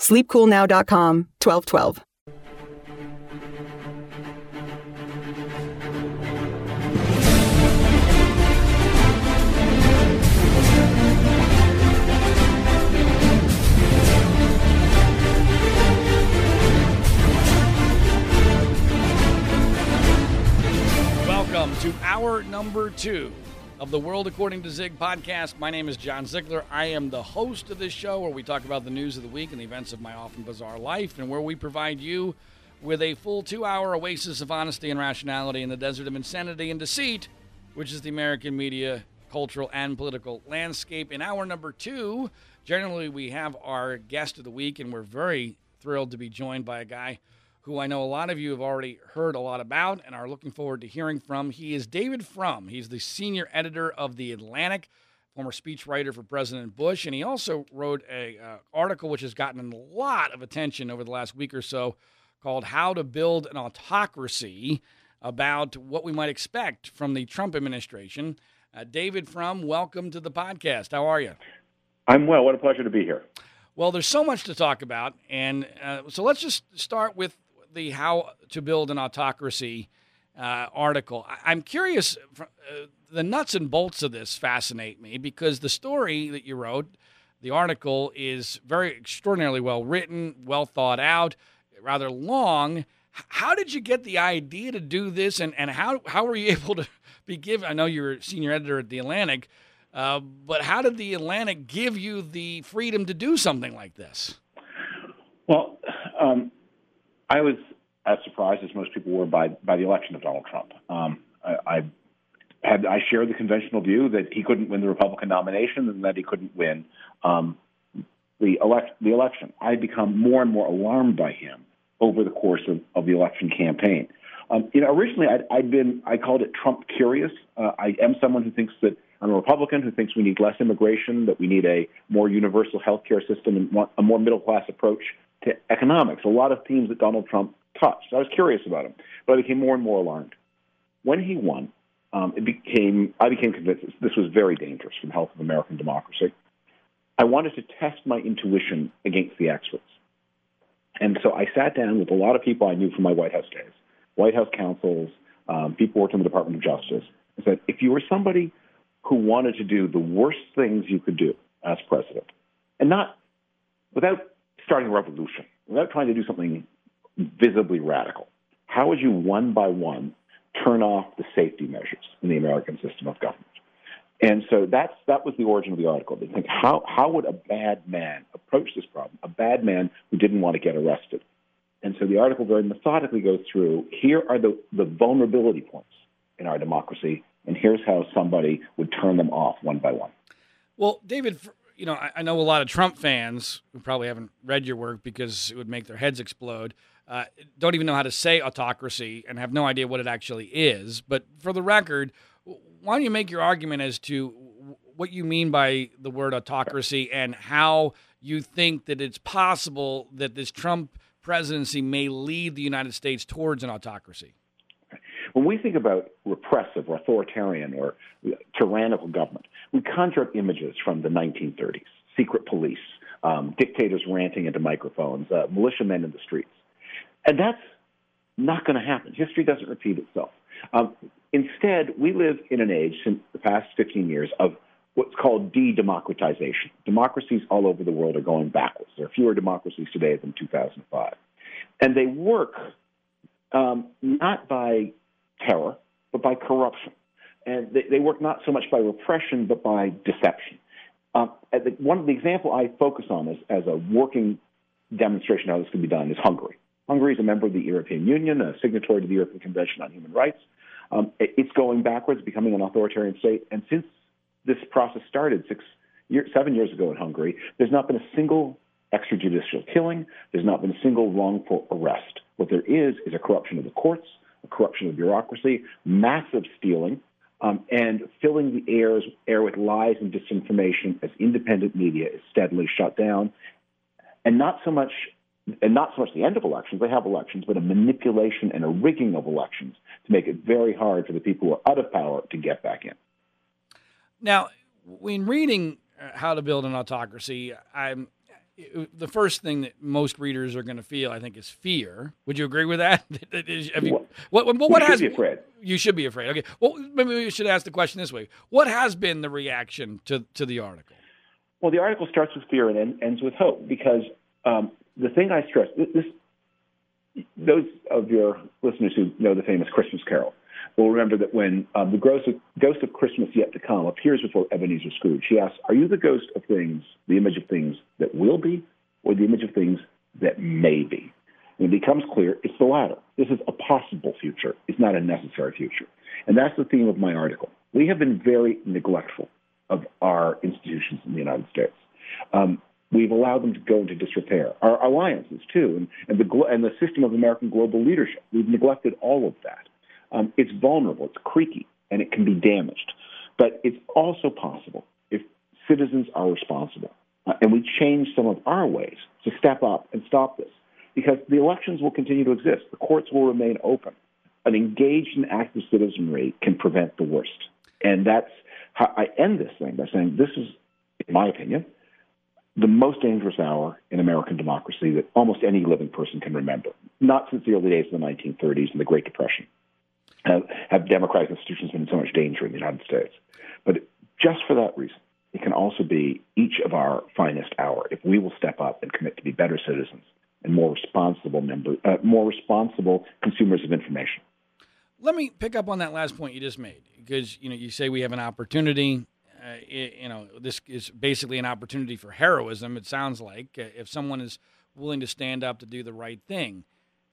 sleepcoolnow.com 1212. Welcome to hour number two of the World According to Zig podcast. My name is John Ziegler. I am the host of this show where we talk about the news of the week and the events of my often bizarre life, and where we provide you with a full two hour oasis of honesty and rationality in the desert of insanity and deceit, which is the American media, cultural, and political landscape. In hour number two, generally we have our guest of the week, and we're very thrilled to be joined by a guy who I know a lot of you have already heard a lot about and are looking forward to hearing from. He is David Frum. He's the senior editor of The Atlantic, former speechwriter for President Bush, and he also wrote a uh, article which has gotten a lot of attention over the last week or so called How to Build an Autocracy about what we might expect from the Trump administration. Uh, David Frum, welcome to the podcast. How are you? I'm well. What a pleasure to be here. Well, there's so much to talk about, and uh, so let's just start with the How to Build an Autocracy uh, article. I- am curious, uh, the nuts and bolts of this fascinate me because the story that you wrote, the article, is very extraordinarily well written, well thought out, rather long. How did you get the idea to do this, and, and how, how were you able to be given? I know you're senior editor at The Atlantic, uh, but how did The Atlantic give you the freedom to do something like this? Well, um, I was as surprised as most people were by by the election of Donald Trump. Um, I, I had I shared the conventional view that he couldn't win the Republican nomination and that he couldn't win um, the elect the election. I become more and more alarmed by him over the course of, of the election campaign. Um, you know, originally I'd, I'd been I called it Trump curious. Uh, I am someone who thinks that I'm a Republican who thinks we need less immigration, that we need a more universal health care system and a more middle class approach to economics, a lot of themes that Donald Trump touched. I was curious about him, but I became more and more alarmed. When he won, um, it became I became convinced this was very dangerous for the health of American democracy. I wanted to test my intuition against the experts. And so I sat down with a lot of people I knew from my White House days, White House counsels, um, people worked in the Department of Justice, and said, if you were somebody who wanted to do the worst things you could do as president, and not without starting a revolution, without trying to do something visibly radical, how would you one by one turn off the safety measures in the American system of government? And so that's that was the origin of the article. They think how how would a bad man approach this problem? A bad man who didn't want to get arrested. And so the article very methodically goes through here are the, the vulnerability points in our democracy, and here's how somebody would turn them off one by one. Well, David, you know, I, I, know a lot of Trump fans who probably haven't read your work because it would make their heads explode. Uh, don't even know how to say autocracy and have no idea what it actually is. But for the record, why don't you make your argument as to what you mean by the word autocracy and how you think that it's possible that this Trump presidency may lead the United States towards an autocracy? When we think about repressive or authoritarian or tyrannical government, we conjure up images from the 1930s secret police, um, dictators ranting into microphones, uh, militiamen in the streets. And that's not going to happen. History doesn't repeat itself. Um, instead, we live in an age since the past 15 years of what's called de democratization. Democracies all over the world are going backwards. There are fewer democracies today than 2005. and they work um, not by terror, but by corruption. And they, they, work not so much by repression, but by deception. Uh, the, one of the example I focus on as, as a working demonstration how this can be done is Hungary. Hungary is a member of the European Union, a signatory to the European Convention on Human Rights. Um, it, it's going backwards, becoming an authoritarian state. And since this process started six, year, seven years ago in Hungary, there's not been a single extrajudicial killing. There's not been a single wrongful arrest. What there is is a corruption of the courts, a corruption of bureaucracy, massive stealing, um, and filling the air with lies and disinformation as independent media is steadily shut down. And not so much, and not so much the end of elections. They have elections, but a manipulation and a rigging of elections to make it very hard for the people who are out of power to get back in. Now, when reading uh, How to Build an Autocracy, I'm the first thing that most readers are going to feel, I think, is fear. Would you agree with that? you, what, what, what has, be afraid. You should be afraid. Okay. Well, maybe we should ask the question this way: What has been the reaction to to the article? Well, the article starts with fear and ends with hope because um, the thing I stress this. Those of your listeners who know the famous Christmas Carol will remember that when um, the ghost of, ghost of Christmas Yet to Come appears before Ebenezer Scrooge, he asks, Are you the ghost of things, the image of things that will be, or the image of things that may be? And it becomes clear it's the latter. This is a possible future, it's not a necessary future. And that's the theme of my article. We have been very neglectful of our institutions in the United States. Um, we've allowed them to go into disrepair. Our alliances, too, and, and, the, and the system of American global leadership. We've neglected all of that. Um, it's vulnerable, it's creaky, and it can be damaged. But it's also possible if citizens are responsible uh, and we change some of our ways to step up and stop this. Because the elections will continue to exist, the courts will remain open. An engaged and active citizenry can prevent the worst. And that's how I end this thing by saying this is, in my opinion, the most dangerous hour in American democracy that almost any living person can remember. Not since the early days of the 1930s and the Great Depression have, have democratic institutions been in so much danger in the United States. But just for that reason, it can also be each of our finest hour if we will step up and commit to be better citizens and more responsible members, uh, more responsible consumers of information. Let me pick up on that last point you just made because you know you say we have an opportunity. Uh, it, you know this is basically an opportunity for heroism. It sounds like uh, if someone is willing to stand up to do the right thing.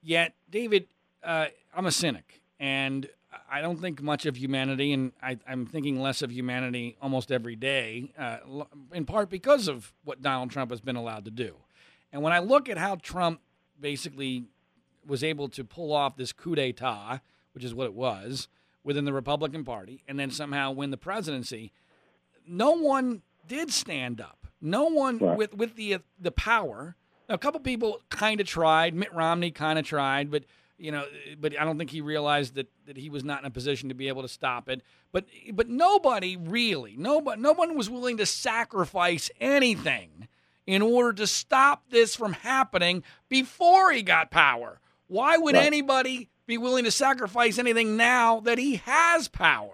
Yet, David, uh, I'm a cynic, and I don't think much of humanity, and I, am thinking less of humanity almost every day, uh, in part because of what Donald Trump has been allowed to do. And when I look at how Trump basically was able to pull off this coup d'etat, which is what it was, within the Republican Party, and then somehow win the presidency, no one did stand up. No one right. with with the the power. Now, a couple people kind of tried. Mitt Romney kind of tried, but you know, but I don't think he realized that, that he was not in a position to be able to stop it. But but nobody really, nobody, no one was willing to sacrifice anything in order to stop this from happening before he got power. Why would right. anybody be willing to sacrifice anything now that he has power?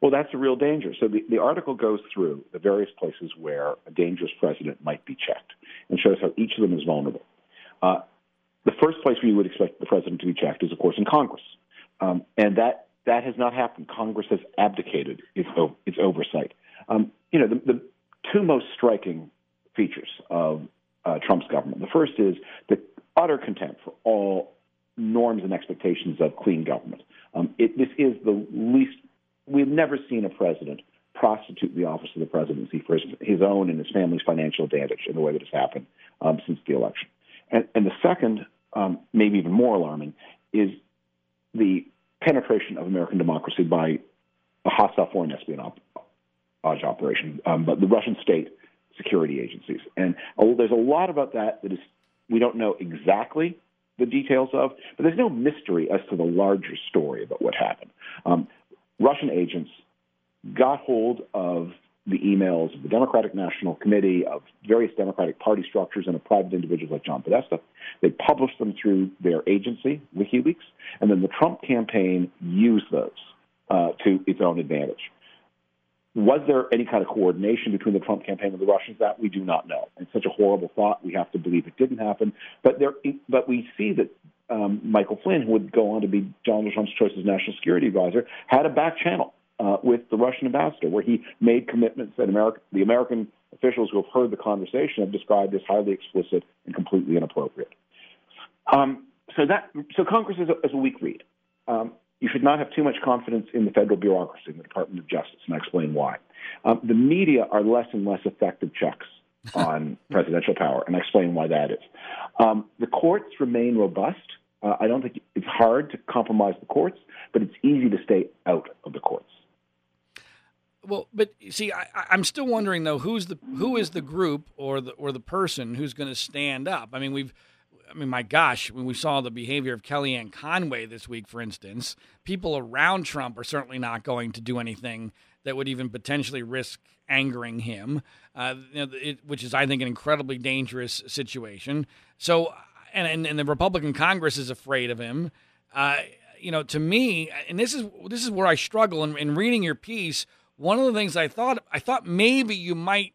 Well, that's a real danger. So the, the article goes through the various places where a dangerous president might be checked and shows how each of them is vulnerable. Uh, the first place where you would expect the president to be checked is, of course, in Congress. Um, and that, that has not happened. Congress has abdicated its, its oversight. Um, you know, the, the two most striking features of uh, Trump's government the first is the utter contempt for all norms and expectations of clean government. Um, it, this is the least, we've never seen a president prostitute the office of the presidency for his, his own and his family's financial advantage in the way that has happened um, since the election. And, and the second um, maybe even more alarming, is the penetration of American democracy by a hostile foreign espionage operation, um, but the Russian state security agencies. And oh, there's a lot about that that is we don't know exactly the details of, but there's no mystery as to the larger story about what happened. Um, Russian agents got hold of the emails of the Democratic National Committee, of various Democratic Party structures, and of private individuals like John Podesta. They published them through their agency, WikiLeaks, and then the Trump campaign used those uh, to its own advantage. was there any kind of coordination between the Trump campaign and the Russians? That we do not know. It's such a horrible thought. We have to believe it didn't happen. But there, but we see that um, Michael Flynn, who would go on to be Donald Trump's choice as national security advisor, had a back channel uh, with the Russian ambassador where he made commitments that America, the American officials who have heard the conversation have described as highly explicit and completely inappropriate. Um, so that so Congress is a, is a weak read. Um, you should not have too much confidence in the federal bureaucracy, in the Department of Justice, and I explain why. Um, the media are less and less effective checks on presidential power, and I explain why that is. Um, the courts remain robust. Uh, I don't think it's hard to compromise the courts, but it's easy to stay out of the courts. Well, but see, I, am still wondering though, who's the who is the group or the or the person who's going to stand up? I mean, we've I mean, my gosh, when we saw the behavior of Kellyanne Conway this week, for instance, people around Trump are certainly not going to do anything that would even potentially risk angering him, uh, you know, it, which is, I think, an incredibly dangerous situation. So, and, and, and the Republican Congress is afraid of him. Uh, you know, to me, and this is this is where I struggle in, in reading your piece. One of the things I thought I thought maybe you might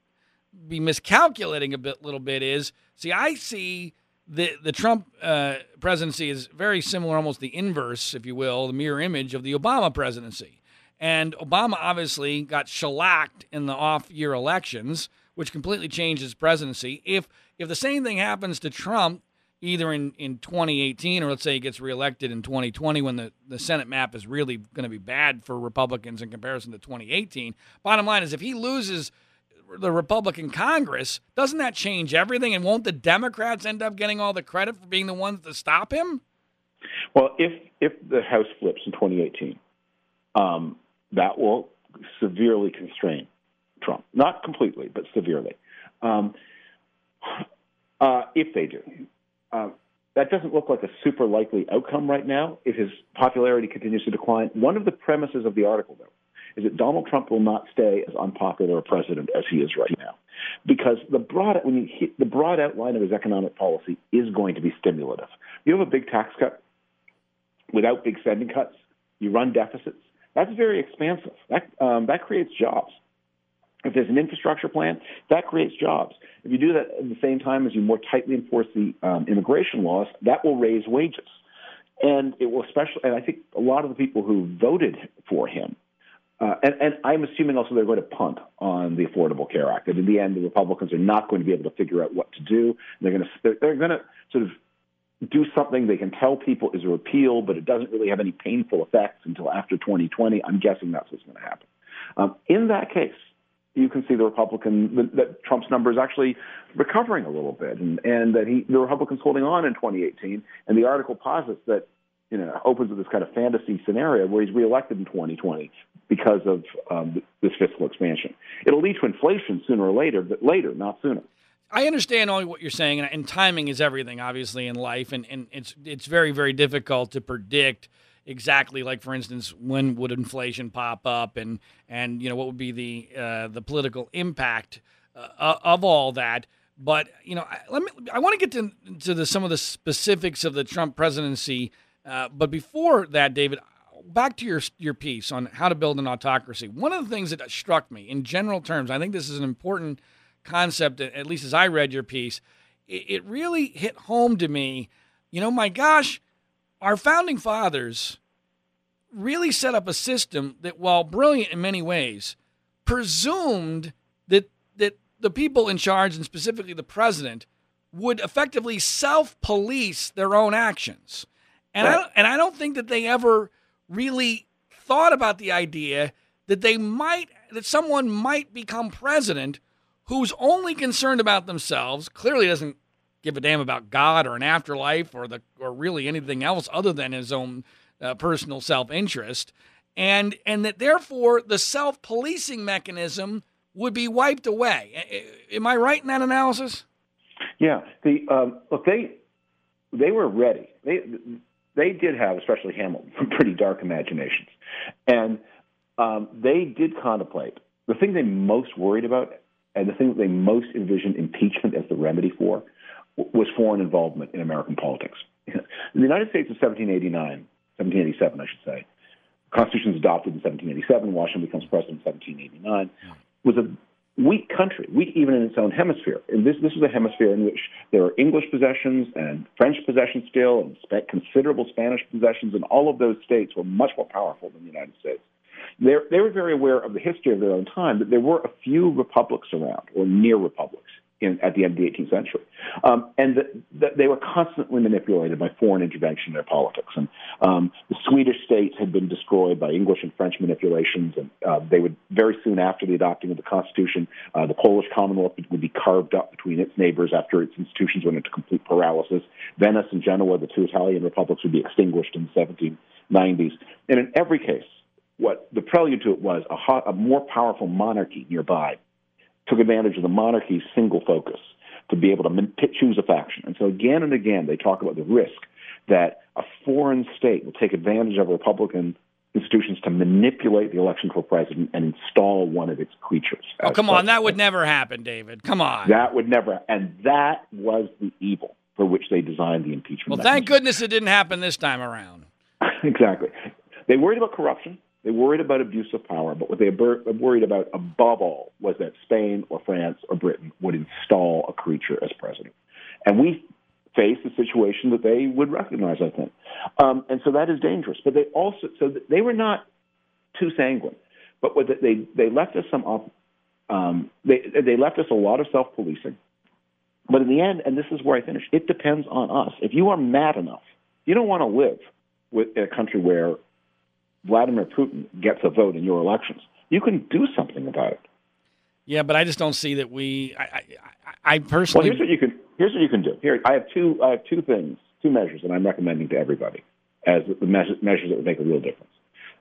be miscalculating a bit, little bit is see, I see the the Trump uh, presidency is very similar, almost the inverse, if you will, the mirror image of the Obama presidency. And Obama obviously got shellacked in the off-year elections, which completely changed his presidency. If if the same thing happens to Trump, either in, in 2018 or let's say he gets reelected in 2020 when the, the Senate map is really going to be bad for Republicans in comparison to 2018. Bottom line is if he loses the Republican Congress, doesn't that change everything? And won't the Democrats end up getting all the credit for being the ones to stop him? Well, if if the House flips in 2018, um, that will severely constrain Trump. Not completely, but severely. Um, uh, if they do, uh, that doesn't look like a super likely outcome right now. If his popularity continues to decline, one of the premises of the article, though, is that Donald Trump will not stay as unpopular a president as he is right now, because the broad when you hit, the broad outline of his economic policy is going to be stimulative. You have a big tax cut without big spending cuts. You run deficits. That's very expansive. That um, that creates jobs. If there's an infrastructure plan, that creates jobs. If you do that at the same time as you more tightly enforce the um, immigration laws, that will raise wages. And it will especially, and I think a lot of the people who voted for him uh, and, and, I'm assuming also they're going to punt on the Affordable Care Act. That in the end, the Republicans are not going to be able to figure out what to do. They're going to they're, they're going to sort of do something they can tell people is a repeal, but it doesn't really have any painful effects until after 2020. I'm guessing that's what's going to happen. Um, in that case, you can see the Republican that, Trump's number is actually recovering a little bit, and, and that he the Republicans holding on in 2018. And the article posits that you know, opens with this kind of fantasy scenario where he's reelected in 2020 because of um, this fiscal expansion. It'll lead to inflation sooner or later, but later, not sooner. I understand all what you're saying, and timing is everything, obviously, in life, and, and it's it's very very difficult to predict exactly. Like for instance, when would inflation pop up, and and you know what would be the uh, the political impact uh, of all that. But you know, let me. I want to get to, to the, some of the specifics of the Trump presidency uh, but before that, David, back to your your piece on how to build an autocracy. One of the things that struck me, in general terms, I think this is an important concept. At least as I read your piece, it, it really hit home to me. You know, my gosh, our founding fathers really set up a system that, while brilliant in many ways, presumed that that the people in charge, and specifically the president, would effectively self-police their own actions. And right. I and I don't think that they ever really thought about the idea that they might that someone might become president who's only concerned about themselves, clearly doesn't give a damn about God or an afterlife or the or really anything else other than his own uh, personal self-interest and and that therefore the self-policing mechanism would be wiped away. Am I right in that analysis? Yeah. The um, look they they were ready. They they did have, especially Hamilton, pretty dark imaginations. And um, they did contemplate the thing they most worried about and the thing that they most envisioned impeachment as the remedy for was foreign involvement in American politics. In the United States of 1789, 1787, I should say, Constitution is adopted in 1787. Washington becomes president in 1789. Was a weak country, weak even in its own hemisphere. And this this was a hemisphere in which there were English possessions and French possessions still, and sp- considerable Spanish possessions, and all of those states were much more powerful than the United States. They're, they were very aware of the history of their own time, but there were a few republics around, or near republics in, at the end of the 18th century. Um, and the, the, they were constantly manipulated by foreign intervention in their politics. And um, the Swedish states had been destroyed by English and French manipulations, and uh, they would, very soon after the adopting of the Constitution, uh, the Polish Commonwealth would be carved up between its neighbors after its institutions went into complete paralysis. Venice and Genoa, the two Italian republics, would be extinguished in the 1790s. And in every case, what the prelude to it was a, hot, a more powerful monarchy nearby took advantage of the monarchy's single focus to be able to choose a faction. And so again and again, they talk about the risk that a foreign state will take advantage of Republican institutions to manipulate the election for president and install one of its creatures. Oh, come on. That would never happen, David. Come on. That would never. And that was the evil for which they designed the impeachment. Well, mechanism. thank goodness it didn't happen this time around. exactly. They worried about corruption. They worried about abuse of power, but what they were worried about above all was that Spain or France or Britain would install a creature as president. And we face a situation that they would recognize, I think. Um, and so that is dangerous. But they also, so they were not too sanguine. But what they, they left us some, um, they, they left us a lot of self policing. But in the end, and this is where I finish, it depends on us. If you are mad enough, you don't want to live with a country where Vladimir Putin gets a vote in your elections. You can do something about it. Yeah, but I just don't see that we. I, I, I personally. Well, here's what you can. Here's what you can do. Here, I have two. I have two things, two measures that I'm recommending to everybody as the measures, measures that would make a real difference.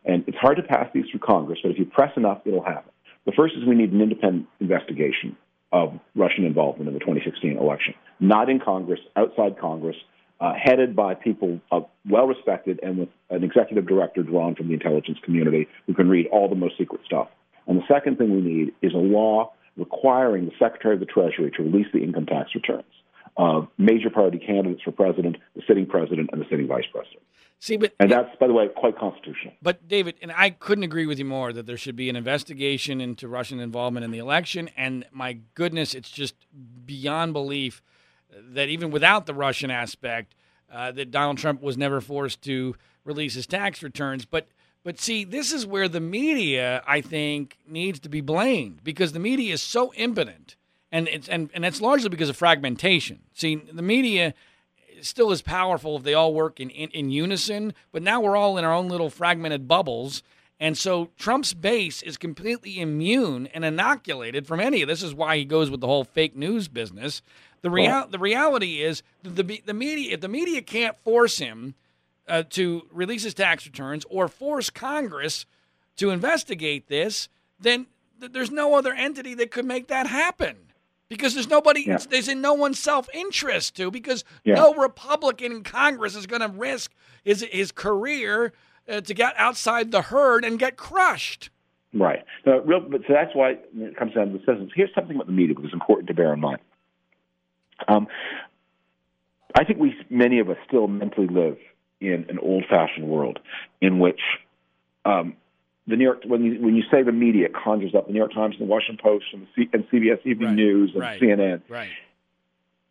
And it's hard to pass these through Congress, but if you press enough, it'll happen. The first is we need an independent investigation of Russian involvement in the 2016 election, not in Congress, outside Congress, uh, headed by people uh, well respected and with an executive director drawn from the intelligence community who can read all the most secret stuff. And the second thing we need is a law requiring the Secretary of the Treasury to release the income tax returns of major party candidates for president, the sitting president, and the sitting vice president. See, but and that's, by the way, quite constitutional. But David, and I couldn't agree with you more that there should be an investigation into Russian involvement in the election. And my goodness, it's just beyond belief that even without the Russian aspect, uh, that Donald Trump was never forced to release his tax returns. But but see, this is where the media, I think, needs to be blamed because the media is so impotent, and it's and and it's largely because of fragmentation. See, the media still is powerful if they all work in, in, in unison, but now we're all in our own little fragmented bubbles. And so Trump's base is completely immune and inoculated from any of this. is why he goes with the whole fake news business. The real the reality is the, the, the media if the media can't force him uh, to release his tax returns or force Congress to investigate this, then th- there's no other entity that could make that happen because there's nobody yeah. there's in no one's self-interest to because yeah. no republican in congress is going to risk his his career uh, to get outside the herd and get crushed right so, real, but, so that's why it comes down to the citizens here's something about the media is important to bear in mind um, I think we, many of us, still mentally live in an old-fashioned world in which um, the New York, when you, when you say the media conjures up the New York Times and the Washington Post and, the C, and CBS Evening right. News and right. CNN, right.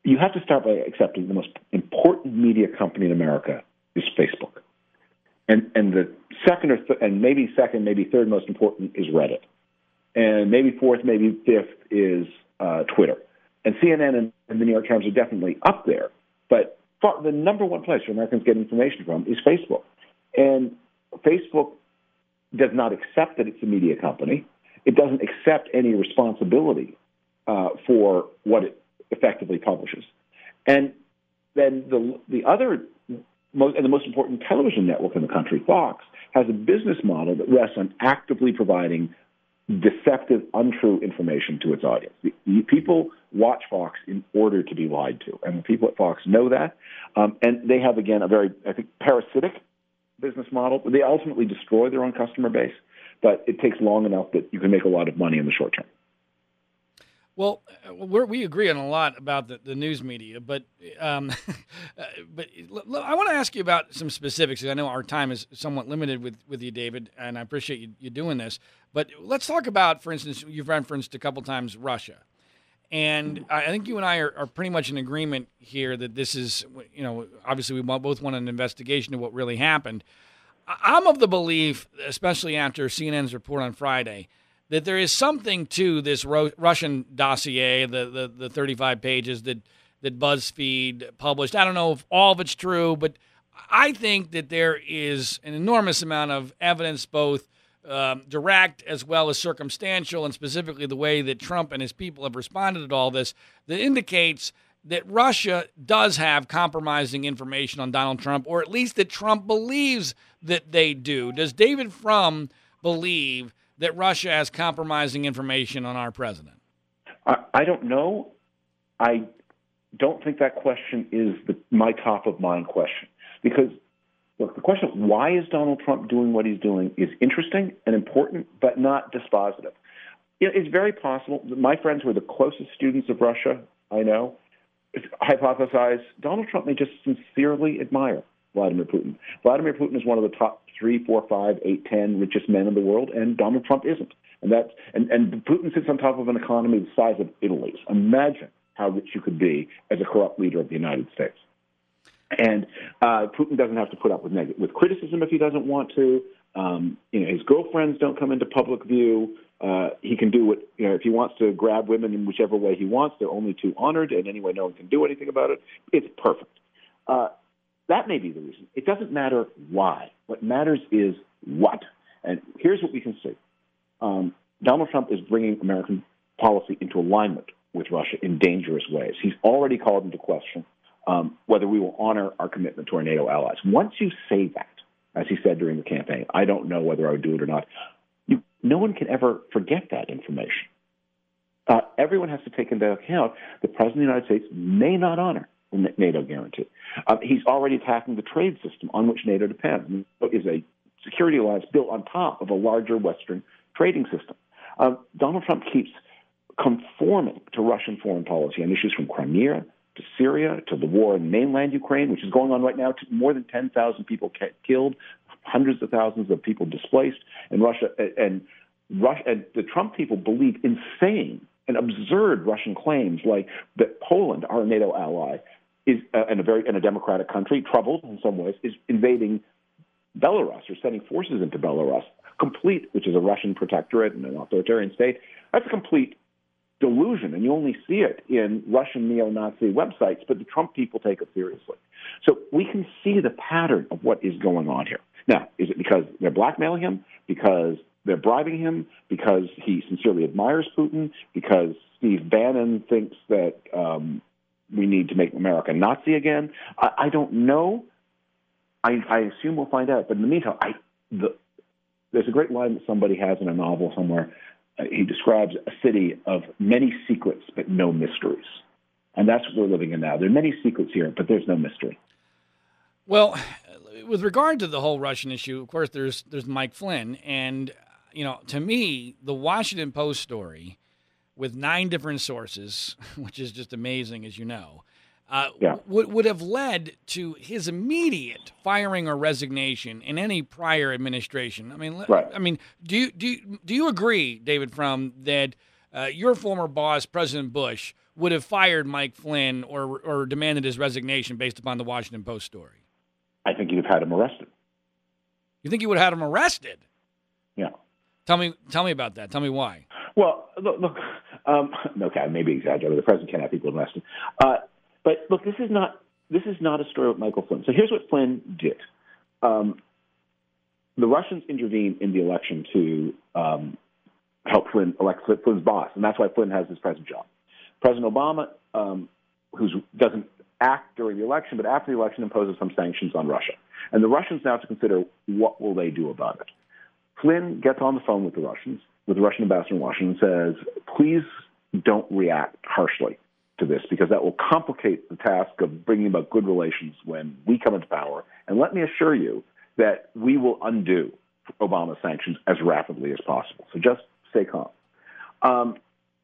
you have to start by accepting the most important media company in America is Facebook, and and the second or th- and maybe second, maybe third most important is Reddit, and maybe fourth, maybe fifth is uh, Twitter. And CNN and, and the New York Times are definitely up there. But the number one place where Americans get information from is Facebook. And Facebook does not accept that it's a media company. It doesn't accept any responsibility uh, for what it effectively publishes. And then the the other most, and the most important television network in the country, Fox, has a business model that rests on actively providing deceptive, untrue information to its audience. People watch Fox in order to be lied to, and the people at Fox know that. Um, and they have, again, a very, I think, parasitic business model. They ultimately destroy their own customer base, but it takes long enough that you can make a lot of money in the short term. Well, uh, we agree on a lot about the, the news media, but um, uh, but I want to ask you about some specifics. I know our time is somewhat limited with, with you, David, and I appreciate you, you doing this. But let's talk about, for instance, you've referenced a couple times Russia. And I think you and I are, are, pretty much in agreement here that this is, you know, obviously we both want an investigation of what really happened. I'm of the belief, especially after CNN's report on Friday, that there is something to this Ro- Russian dossier, the, the, the 35 pages that, that BuzzFeed published. I don't know if all of it's true, but I think that there is an enormous amount of evidence, both um, direct as well as circumstantial, and specifically the way that Trump and his people have responded to all this, that indicates that Russia does have compromising information on Donald Trump, or at least that Trump believes that they do. Does David Frum believe that Russia has compromising information on our president? I, I don't know. I don't think that question is the, my top of mind question because look, the question of why is Donald Trump doing what he's doing is interesting and important, but not dispositive. it's very possible. That my friends who are the closest students of Russia I know hypothesize Donald Trump may just sincerely admire Vladimir Putin. Vladimir Putin is one of the top three, four, five, eight, ten richest men in the world, and Donald Trump isn't. And that's and, and Putin sits on top of an economy the size of Italy's. Imagine how rich you could be as a corrupt leader of the United States. And uh, Putin doesn't have to put up with neg- with criticism if he doesn't want to. Um, you know, his girlfriends don't come into public view. Uh, he can do what you know if he wants to grab women in whichever way he wants. They're only too honored, and anyway, no one can do anything about it. It's perfect. Uh, that may be the reason. It doesn't matter why. What matters is what. And here's what we can see um, Donald Trump is bringing American policy into alignment with Russia in dangerous ways. He's already called into question um, whether we will honor our commitment to our NATO allies. Once you say that, as he said during the campaign, I don't know whether I would do it or not, you, no one can ever forget that information. Uh, everyone has to take into account the President of the United States may not honor NATO guarantee. Uh, he's already attacking the trade system on which NATO depends. Is a security alliance built on top of a larger Western trading system. Uh, Donald Trump keeps conforming to Russian foreign policy on issues from Crimea to Syria to the war in mainland Ukraine, which is going on right now. More than 10,000 people killed, hundreds of thousands of people displaced, and Russia and Russia and the Trump people believe insane and absurd Russian claims like that Poland, our NATO ally, is uh, in a very in a democratic country, troubled in some ways, is invading Belarus or sending forces into Belarus, complete, which is a Russian protectorate and an authoritarian state. That's a complete delusion, and you only see it in Russian neo-Nazi websites. But the Trump people take it seriously, so we can see the pattern of what is going on here. Now, is it because they're blackmailing him? Because they're bribing him? Because he sincerely admires Putin? Because Steve Bannon thinks that um, we need to make America Nazi again. I, I don't know. I, I assume we'll find out. But in the meantime, I, the, there's a great line that somebody has in a novel somewhere. Uh, he describes a city of many secrets but no mysteries. And that's what we're living in now. There are many secrets here, but there's no mystery. Well, with regard to the whole Russian issue, of course, there's there's Mike Flynn, and you know, to me, the Washington Post story with nine different sources, which is just amazing, as you know, uh, yeah. would would have led to his immediate firing or resignation in any prior administration. I mean, right. I mean, do you do you, do you agree, David, Frum that uh, your former boss, President Bush, would have fired Mike Flynn or or demanded his resignation based upon the Washington Post story? I think you'd have had him arrested. You think you would have had him arrested? Yeah. Tell me, tell me about that. Tell me why. Well, look, look um, okay, maybe exaggerated. The president can't have people arrested. Uh, but look, this is not this is not a story with Michael Flynn. So here's what Flynn did. Um, the Russians intervened in the election to um, help Flynn elect Flynn's boss, and that's why Flynn has his present job. President Obama, um, who doesn't act during the election, but after the election imposes some sanctions on Russia, and the Russians now have to consider what will they do about it. Flynn gets on the phone with the Russians, with the Russian ambassador in Washington, says, please don't react harshly to this because that will complicate the task of bringing about good relations when we come into power. And let me assure you that we will undo Obama's sanctions as rapidly as possible. So just stay calm. Um,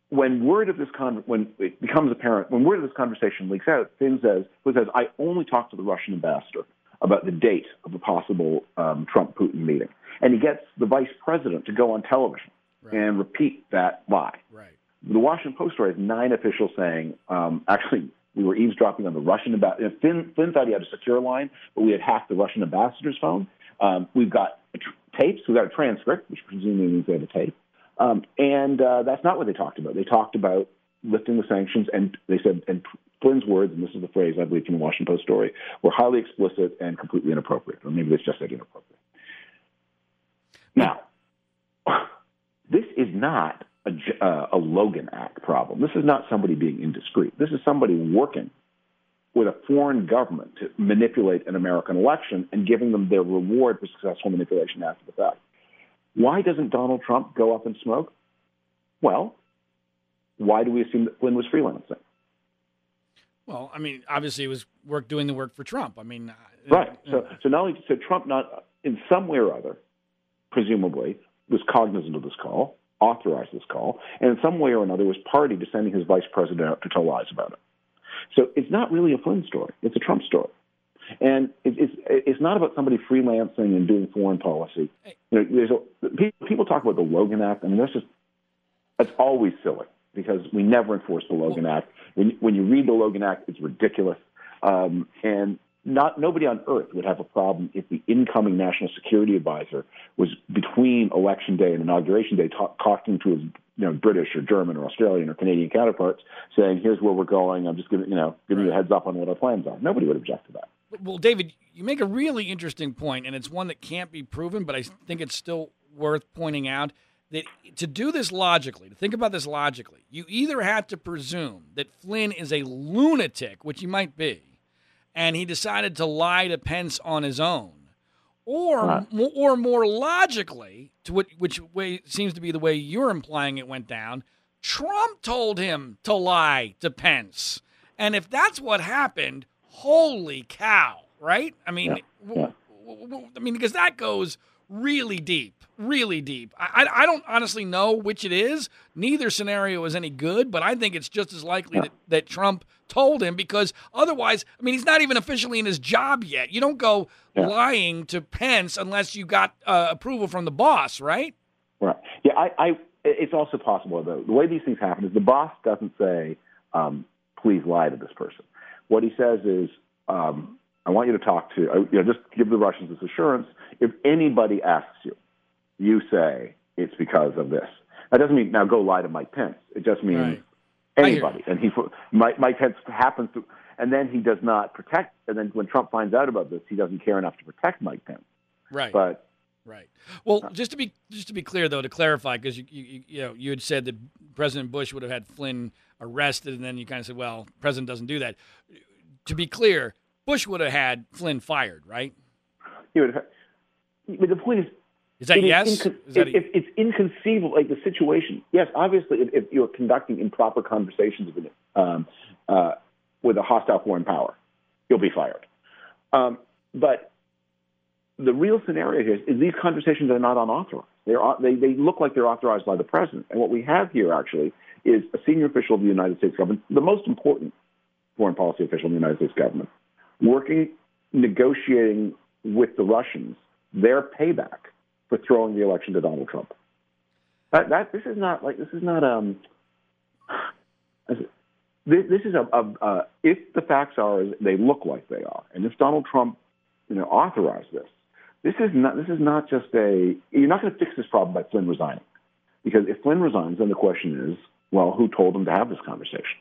when word of this con- when it becomes apparent, when word of this conversation leaks out, Flynn says, Flynn says, I only talked to the Russian ambassador about the date of a possible um, Trump-Putin meeting, and he gets the vice president to go on television right. and repeat that lie. Right. The Washington Post story has nine officials saying, um, actually, we were eavesdropping on the Russian ambassador. Flynn, Flynn thought he had a secure line, but we had hacked the Russian ambassador's phone. Um, we've got tapes. We've got a transcript, which presumably means they have a tape. Um, and uh, that's not what they talked about. They talked about lifting the sanctions, and they said, and Flynn's words, and this is the phrase I believe from the Washington Post story, were highly explicit and completely inappropriate, or maybe it's just said inappropriate. Now, this is not a, uh, a Logan Act problem. This is not somebody being indiscreet. This is somebody working with a foreign government to manipulate an American election and giving them their reward for successful manipulation after the fact. Why doesn't Donald Trump go up in smoke? Well, why do we assume that Flynn was freelancing? Well, I mean, obviously, it was work doing the work for Trump. I mean, uh, right. So, so not only so Trump, not in some way or other, presumably was cognizant of this call, authorized this call, and in some way or another was party to sending his vice president out to tell lies about it. So it's not really a Flynn story; it's a Trump story. And it's it's not about somebody freelancing and doing foreign policy. You know, there's a, people talk about the Logan Act. I mean, that's just that's always silly because we never enforce the Logan Act. When when you read the Logan Act, it's ridiculous. Um, and not nobody on earth would have a problem if the incoming national security advisor was between election day and inauguration day talk, talking to his you know British or German or Australian or Canadian counterparts, saying, "Here's where we're going. I'm just giving you know giving you a heads up on what our plans are." Nobody would object to that. Well, David, you make a really interesting point, and it's one that can't be proven, but I think it's still worth pointing out that to do this logically, to think about this logically, you either had to presume that Flynn is a lunatic, which he might be, and he decided to lie to Pence on his own, or or more logically, to which, which way seems to be the way you're implying it went down, Trump told him to lie to Pence, and if that's what happened holy cow, right? I mean, yeah. Yeah. I mean, because that goes really deep, really deep. I, I don't honestly know which it is. Neither scenario is any good, but I think it's just as likely yeah. that, that Trump told him because otherwise, I mean, he's not even officially in his job yet. You don't go lying to Pence unless you got uh, approval from the boss, right? Right. Yeah, I, I. It's also possible though. The way these things happen is the boss doesn't say, um, "Please lie to this person." What he says is, um, I want you to talk to, uh, you know, just give the Russians this assurance. If anybody asks you, you say it's because of this. That doesn't mean now go lie to Mike Pence. It just means right. anybody. And he, Mike, Mike Pence happens to, and then he does not protect. And then when Trump finds out about this, he doesn't care enough to protect Mike Pence. Right. But Right. Well, just to be just to be clear, though, to clarify, because you, you you know you had said that President Bush would have had Flynn arrested, and then you kind of said, well, president doesn't do that. To be clear, Bush would have had Flynn fired, right? He would have. But the point is, is that yes? Is inco- that it, it's inconceivable, like the situation. Yes, obviously, if, if you're conducting improper conversations with, um, uh, with a hostile foreign power, you'll be fired. Um, but the real scenario here is these conversations are not unauthorized. They're, they, they look like they're authorized by the president. And what we have here actually is a senior official of the United States government, the most important foreign policy official in the United States government, working, negotiating with the Russians their payback for throwing the election to Donald Trump. That, that this is not like this is not um. This, this is a, a uh, if the facts are as they look like they are, and if Donald Trump, you know, authorized this, this is not this is not just a you're not going to fix this problem by Flynn resigning, because if Flynn resigns, then the question is, well, who told him to have this conversation?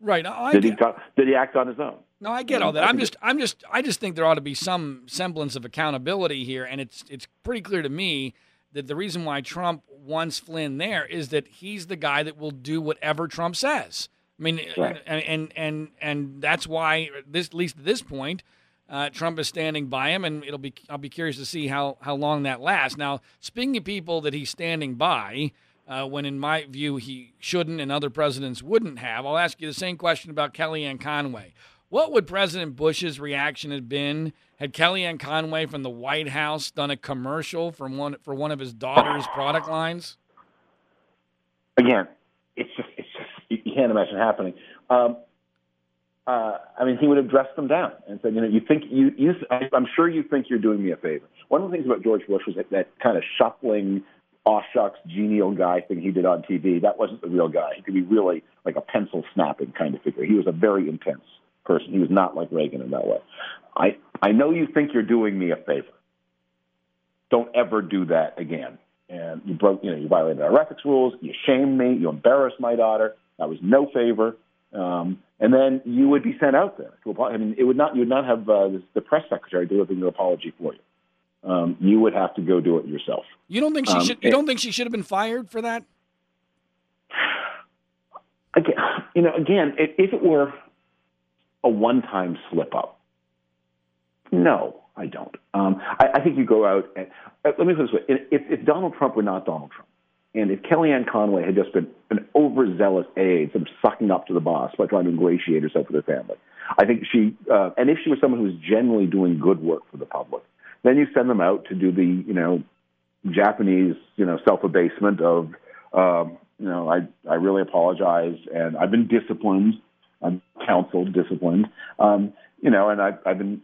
Right. I did he did he act on his own? No, I get all that. I'm just I'm just I just think there ought to be some semblance of accountability here, and it's it's pretty clear to me that the reason why Trump wants Flynn there is that he's the guy that will do whatever Trump says. I mean, right. and, and and and that's why this at least at this point, uh, Trump is standing by him, and it'll be I'll be curious to see how how long that lasts. Now, speaking of people that he's standing by uh, when in my view he shouldn't and other presidents wouldn't have. I'll ask you the same question about Kellyanne Conway. What would President Bush's reaction have been had Kellyanne Conway from the White House done a commercial for one for one of his daughter's product lines? Again, it's just it's just you can't imagine happening. Um, uh, I mean, he would have dressed them down and said, you know, you think you, you I'm sure you think you're doing me a favor. One of the things about George Bush was that, that kind of shuffling, aw shucks, genial guy thing he did on TV. That wasn't the real guy. He could be really like a pencil snapping kind of figure. He was a very intense person. He was not like Reagan in that way. I I know you think you're doing me a favor. Don't ever do that again. And you broke, you know, you violated our ethics rules. You shamed me. You embarrassed my daughter. That was no favor. Um, and then you would be sent out there to apologize. I mean, it would not you would not have uh, the press secretary delivering your apology for you. Um, you would have to go do it yourself. You don't think she um, should? You don't think she should have been fired for that? Again, you know, again, if it were a one-time slip-up, no, I don't. Um, I, I, think you go out and uh, let me put this way: if, if Donald Trump were not Donald Trump, and if Kellyanne Conway had just been an overzealous aide, some sucking up to the boss by trying to ingratiate herself with her family, I think she, uh, and if she was someone who was generally doing good work for the public, then you send them out to do the, you know, Japanese, you know, self-abasement of, um, you know, I, I really apologize and I've been disciplined, I'm counseled, disciplined, um, you know, and I've, I've been,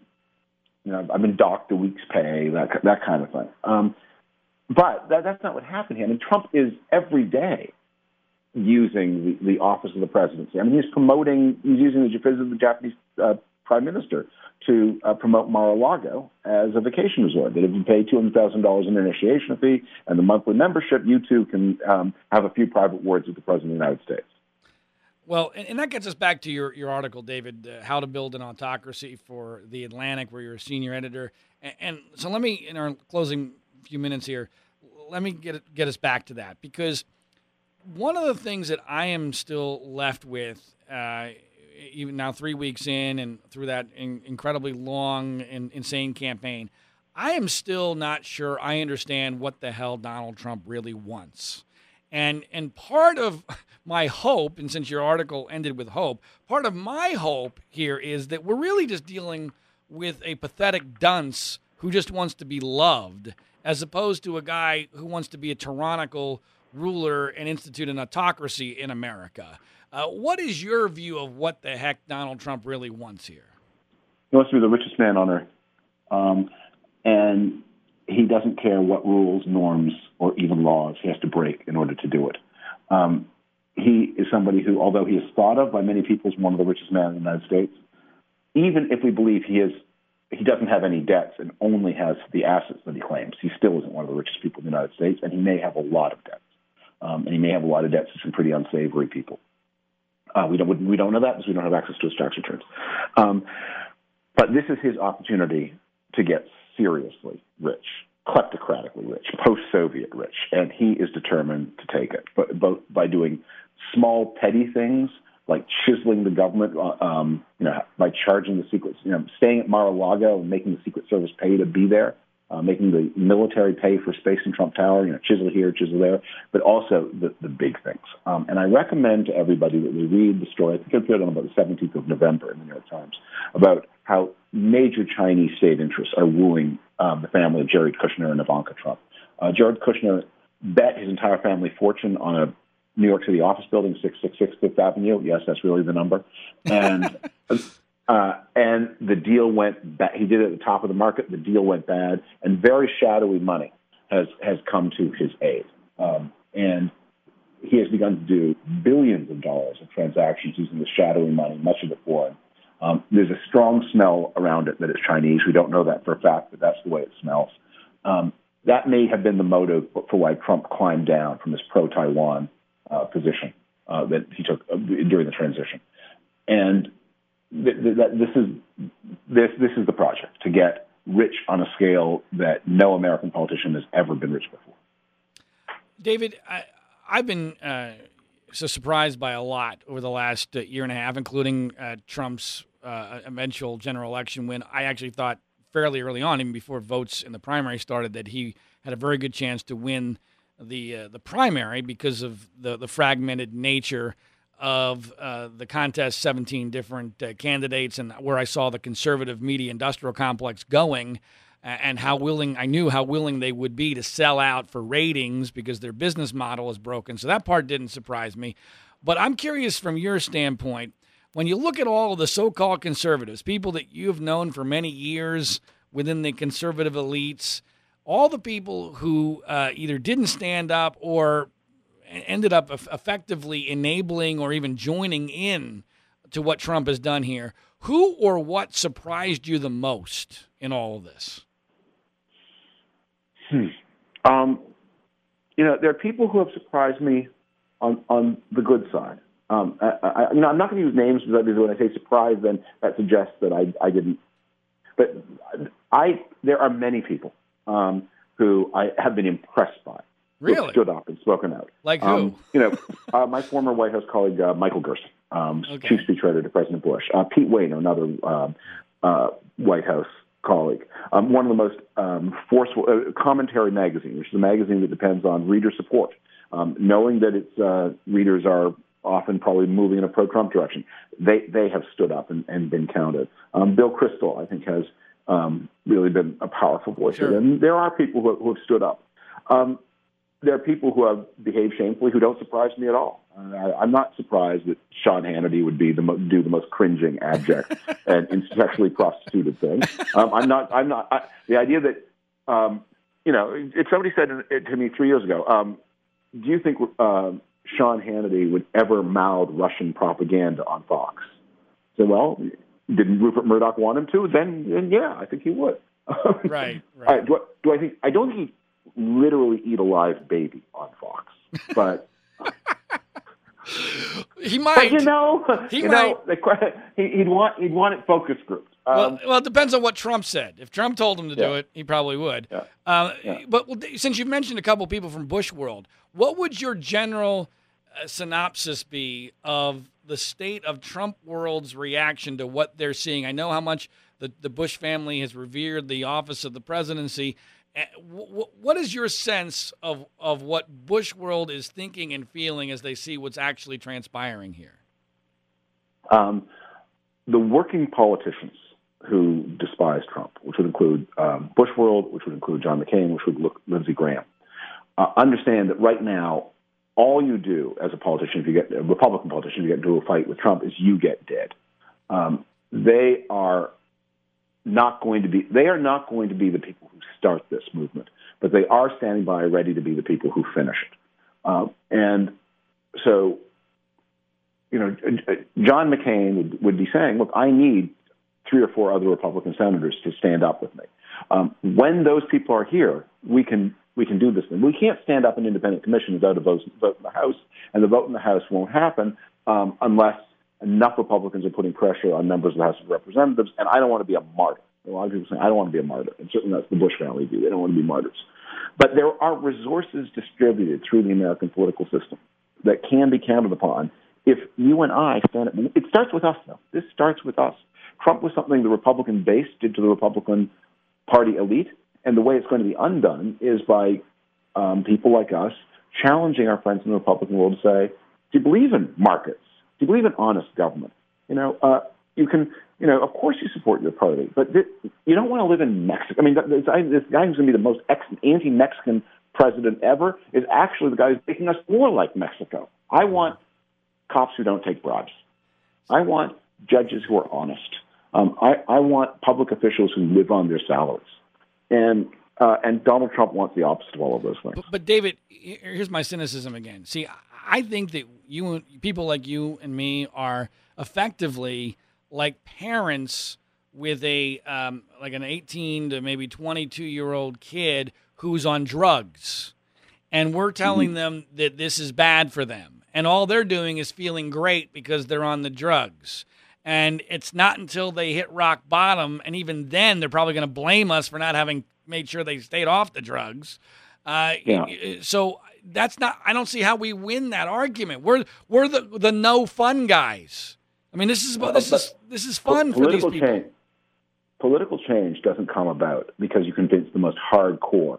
you know, I've been docked a week's pay, that, that kind of thing. Um, but that, that's not what happened here. I mean, Trump is every day using the, the office of the presidency. I mean, he's promoting, he's using the visit the Japanese uh, prime minister to uh, promote Mar-a-Lago as a vacation resort. That if you pay $200,000 in initiation fee and the monthly membership, you too can um, have a few private words with the President of the United States. Well, and, that gets us back to your, your article, David, uh, How to Build an Autocracy for The Atlantic, where you're a senior editor. And, and so let me, in our closing few minutes here, let me get get us back to that because one of the things that I am still left with, uh, even now three weeks in and through that in, incredibly long and insane campaign, I am still not sure I understand what the hell Donald Trump really wants. And and part of my hope, and since your article ended with hope, part of my hope here is that we're really just dealing with a pathetic dunce who just wants to be loved as opposed to a guy who wants to be a tyrannical ruler and institute an autocracy in America. Uh, what is your view of what the heck Donald Trump really wants here? He wants to be the richest man on earth. Um, and he doesn't care what rules, norms, or even laws he has to break in order to do it. Um, he is somebody who, although he is thought of by many people as one of the richest men in the United States, even if we believe he is he doesn't have any debts and only has the assets that he claims. He still isn't one of the richest people in the United States, and he may have a lot of debts. Um, and he may have a lot of debts to some pretty unsavory people. Uh, we don't we don't know that because we don't have access to his tax returns. Um, but this is his opportunity to get seriously rich, kleptocratically rich, post-Soviet rich, and he is determined to take it. But both by doing small petty things like chiseling the government, uh, um, you know, by charging the secret, you know, staying at Mar-a-Lago and making the Secret Service pay to be there, uh, making the military pay for space in Trump Tower, you know, chisel here, chisel there, but also the, the big things. Um, and I recommend to everybody that they read the story. I think I appeared on about the 17th of November in the New York Times about how major Chinese state interests are wooing um, the family of Jared Kushner and Ivanka Trump. Uh, Jared Kushner bet his entire family fortune on a New York City office building, 666 Fifth Avenue. Yes, that's really the number. And uh, and the deal went bad. He did it at the top of the market. The deal went bad, and very shadowy money has has come to his aid. Um, and he has begun to do billions of dollars of transactions using the shadowy money, much of it foreign. Um, there's a strong smell around it that it's Chinese. We don't know that for a fact, but that's the way it smells. Um, that may have been the motive for why Trump climbed down from his pro-Taiwan uh, position uh, that he took uh, during the transition. And th- th- this is this this is the project to get rich on a scale that no American politician has ever been rich before. David, I, have been uh, so surprised by a lot over the last uh, year and a half, including uh, Trump's eventual general election win. I actually thought fairly early on, even before votes in the primary started, that he had a very good chance to win the uh, the primary because of the the fragmented nature of uh, the contest, 17 different uh, candidates, and where I saw the conservative media industrial complex going. And how willing I knew how willing they would be to sell out for ratings because their business model is broken. So that part didn't surprise me. But I'm curious from your standpoint, when you look at all of the so-called conservatives, people that you've known for many years within the conservative elites, all the people who uh, either didn't stand up or ended up effectively enabling or even joining in to what Trump has done here. Who or what surprised you the most in all of this? Hmm. Um, you know, there are people who have surprised me on on the good side. Um, I, I, you know, I'm not going to use names because when I say surprise, then that suggests that I, I didn't. But I, there are many people um, who I have been impressed by. Really? stood up and spoken out. Like who? Um, you know, uh, my former White House colleague uh, Michael Gerson, um, okay. chief speechwriter to President Bush. Uh, Pete Wehner, another um, uh, White House colleague. Um, one of the most um, forceful uh, commentary magazine, which is a magazine that depends on reader support, um, knowing that its uh, readers are often probably moving in a pro-Trump direction. They they have stood up and, and been counted. Um, Bill Kristol, I think, has um, really been a powerful voice, sure. and there are people who, who have stood up. Um, there are people who have behaved shamefully who don't surprise me at all. I, I'm not surprised that Sean Hannity would be the mo- do the most cringing, abject, and sexually prostituted thing. Um, I'm not. I'm not. I, the idea that um, you know, if somebody said to me three years ago, um, do you think uh, Sean Hannity would ever mouth Russian propaganda on Fox? So, well, didn't Rupert Murdoch want him to? Then, then yeah, I think he would. right. right. do, I, do I think? I don't think he literally eat a live baby on Fox, but. he might. But you know, he you might. know, he'd want he'd want it focus groups. Um, well, well, it depends on what Trump said. If Trump told him to yeah. do it, he probably would. Yeah. Uh, yeah. But well, since you've mentioned a couple people from Bush world, what would your general uh, synopsis be of the state of Trump world's reaction to what they're seeing? I know how much the, the Bush family has revered the office of the presidency. What is your sense of, of what Bush world is thinking and feeling as they see what's actually transpiring here? Um, the working politicians who despise Trump, which would include um, Bush world, which would include John McCain, which would look Lindsey Graham, uh, understand that right now, all you do as a politician, if you get a Republican politician, if you get into a fight with Trump, is you get dead. Um, they are not going to be. They are not going to be the people who start this movement, but they are standing by, ready to be the people who finish it. Uh, and so, you know, John McCain would, would be saying, "Look, I need three or four other Republican senators to stand up with me. Um, when those people are here, we can we can do this thing. We can't stand up an independent commission without a vote, vote in the House, and the vote in the House won't happen um, unless enough Republicans are putting pressure on members of the House of Representatives. And I don't want to be a martyr. A lot of people say I don't want to be a martyr, and certainly that's the Bush family view. They don't want to be martyrs. But there are resources distributed through the American political system that can be counted upon if you and I stand up. It starts with us, though. This starts with us. Trump was something the Republican base did to the Republican Party elite, and the way it's going to be undone is by um, people like us challenging our friends in the Republican world to say, "Do you believe in markets? Do you believe in honest government? You know, uh, you can." You know, of course you support your party, but th- you don't want to live in Mexico. I mean, this, this guy who's going to be the most ex- anti-Mexican president ever is actually the guy who's making us more like Mexico. I want cops who don't take bribes. I want judges who are honest. Um, I, I want public officials who live on their salaries. And uh, and Donald Trump wants the opposite of all of those things. But, but, David, here's my cynicism again. See, I think that you people like you and me are effectively like parents with a um, like an 18 to maybe 22 year old kid who's on drugs, and we're telling mm-hmm. them that this is bad for them, and all they're doing is feeling great because they're on the drugs. And it's not until they hit rock bottom, and even then, they're probably going to blame us for not having made sure they stayed off the drugs. Uh, yeah. So that's not. I don't see how we win that argument. We're we're the the no fun guys. I mean, this is uh, this is this is fun for these people. Change, political change doesn't come about because you convince the most hardcore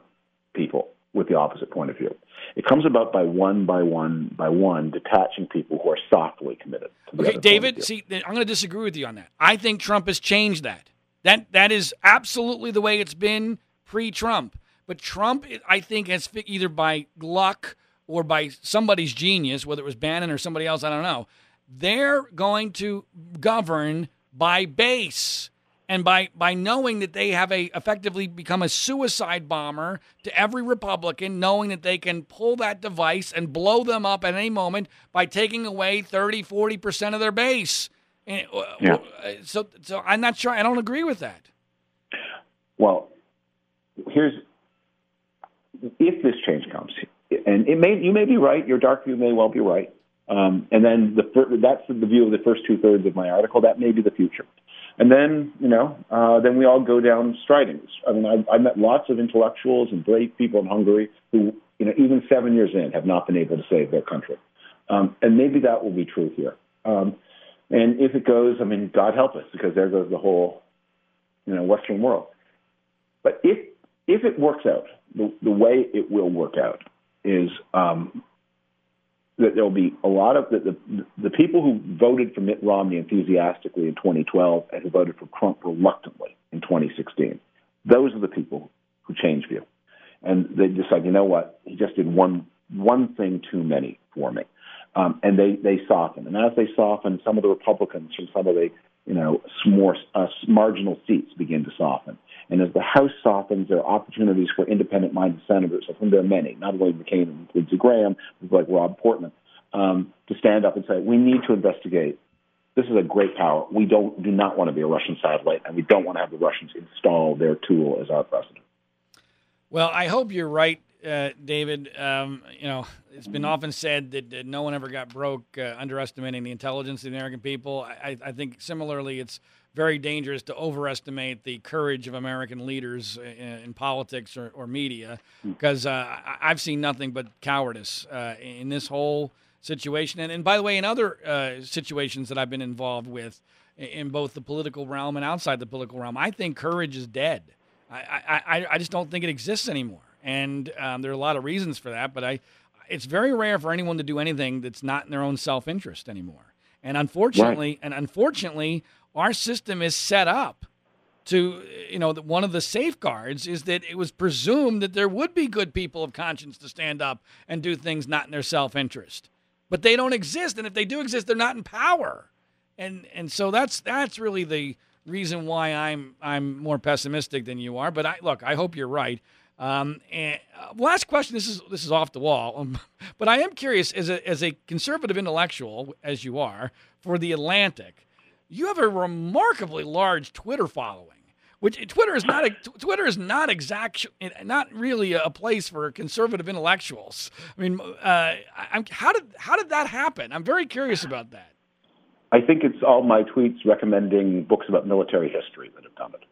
people with the opposite point of view. It comes about by one by one by one detaching people who are softly committed. okay, David. See, I'm going to disagree with you on that. I think Trump has changed that. That that is absolutely the way it's been pre-Trump. But Trump, I think, has either by luck or by somebody's genius, whether it was Bannon or somebody else, I don't know. They're going to govern by base and by by knowing that they have a effectively become a suicide bomber to every republican knowing that they can pull that device and blow them up at any moment by taking away 30 40% of their base and, uh, yeah. Uh, so so i'm not sure i don't agree with that well here's if this change comes and it may you may be right your dark view may well be right um, and then the that's the view of the first two thirds of my article that may be the future and then, you know, uh, then we all go down stridings. I mean, I, I met lots of intellectuals and brave people in Hungary who, you know, even seven years in, have not been able to save their country. Um, and maybe that will be true here. Um, and if it goes, I mean, God help us, because there goes the whole, you know, Western world. But if if it works out, the, the way it will work out is um, that there'll be a lot of the, the, the people who voted for Mitt Romney enthusiastically in 2012 and who voted for Trump reluctantly in 2016. Those are the people who change view, and they decide, you know what, he just did one one thing too many for me, um, and they they soften. And as they soften, some of the Republicans from some of the you know more uh, marginal seats begin to soften. And as the House softens, there are opportunities for independent-minded senators, of whom there are many, not only McCain and Lindsey Graham, but like Rob Portman, um, to stand up and say, we need to investigate. This is a great power. We don't do not want to be a Russian satellite, and we don't want to have the Russians install their tool as our president. Well, I hope you're right, uh, David. Um, you know, it's been often said that, that no one ever got broke uh, underestimating the intelligence of the American people. I, I think similarly, it's very dangerous to overestimate the courage of American leaders in, in politics or, or media because hmm. uh, I've seen nothing but cowardice uh, in this whole situation. And, and by the way, in other uh, situations that I've been involved with in both the political realm and outside the political realm, I think courage is dead. I, I, I just don't think it exists anymore. And um, there are a lot of reasons for that, but I, it's very rare for anyone to do anything that's not in their own self interest anymore. And unfortunately, right. and unfortunately, our system is set up to you know one of the safeguards is that it was presumed that there would be good people of conscience to stand up and do things not in their self-interest. But they don't exist and if they do exist they're not in power. And and so that's that's really the reason why i'm i'm more pessimistic than you are. But i look i hope you're right. Um, and uh, last question this is this is off the wall um, but i am curious as a as a conservative intellectual as you are for the atlantic you have a remarkably large Twitter following. Which Twitter is not a, Twitter is not exact not really a place for conservative intellectuals. I mean, uh, I'm, how did how did that happen? I'm very curious about that. I think it's all my tweets recommending books about military history that have done it.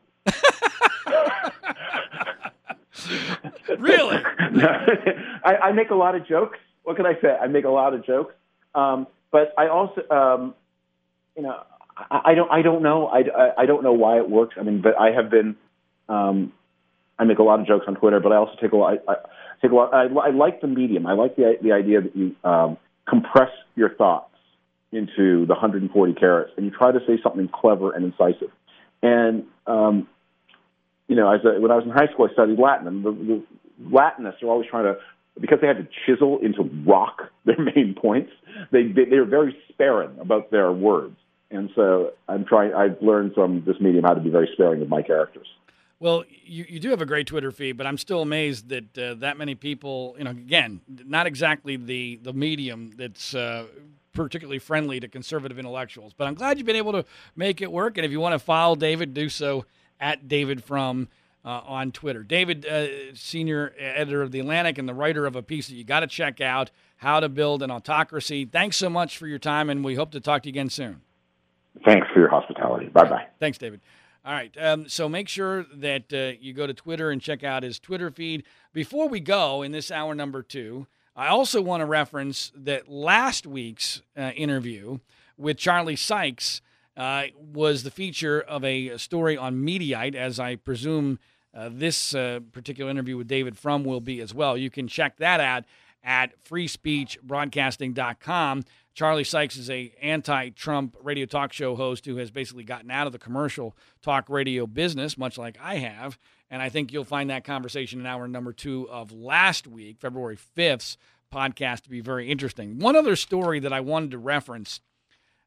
really? I, I, make a lot of jokes. What can I say? I make a lot of jokes. Um, but I also, um, you know, I, don't I don't know I, I, I don't know why it works. I mean, but I have been um, I make a lot of jokes on Twitter, but I also take a lot I, I take a lot I, I like the medium. I like the the idea that you um, compress your thoughts into the 140 carats and you try to say something clever and incisive. And um, you know, as a, when I was in high school, I studied Latin, and the, the Latinists are always trying to because they had to chisel into rock their main points. They they, they are very sparing about their words. And so I'm trying. I've learned from this medium how to be very sparing of my characters. Well, you, you do have a great Twitter feed, but I'm still amazed that uh, that many people, you know, again, not exactly the the medium that's uh, particularly friendly to conservative intellectuals. But I'm glad you've been able to make it work. And if you want to follow David, do so at David Frum. uh, on Twitter. David, uh, senior editor of the Atlantic and the writer of a piece that you got to check out, "How to Build an Autocracy." Thanks so much for your time, and we hope to talk to you again soon. Thanks for your hospitality. Bye bye. Thanks, David. All right. Um, so make sure that uh, you go to Twitter and check out his Twitter feed. Before we go in this hour number two, I also want to reference that last week's uh, interview with Charlie Sykes uh, was the feature of a story on Mediaite, as I presume uh, this uh, particular interview with David Frum will be as well. You can check that out at freespeechbroadcasting.com. Charlie Sykes is a anti-Trump radio talk show host who has basically gotten out of the commercial talk radio business, much like I have. And I think you'll find that conversation in hour number two of last week, February 5th's podcast, to be very interesting. One other story that I wanted to reference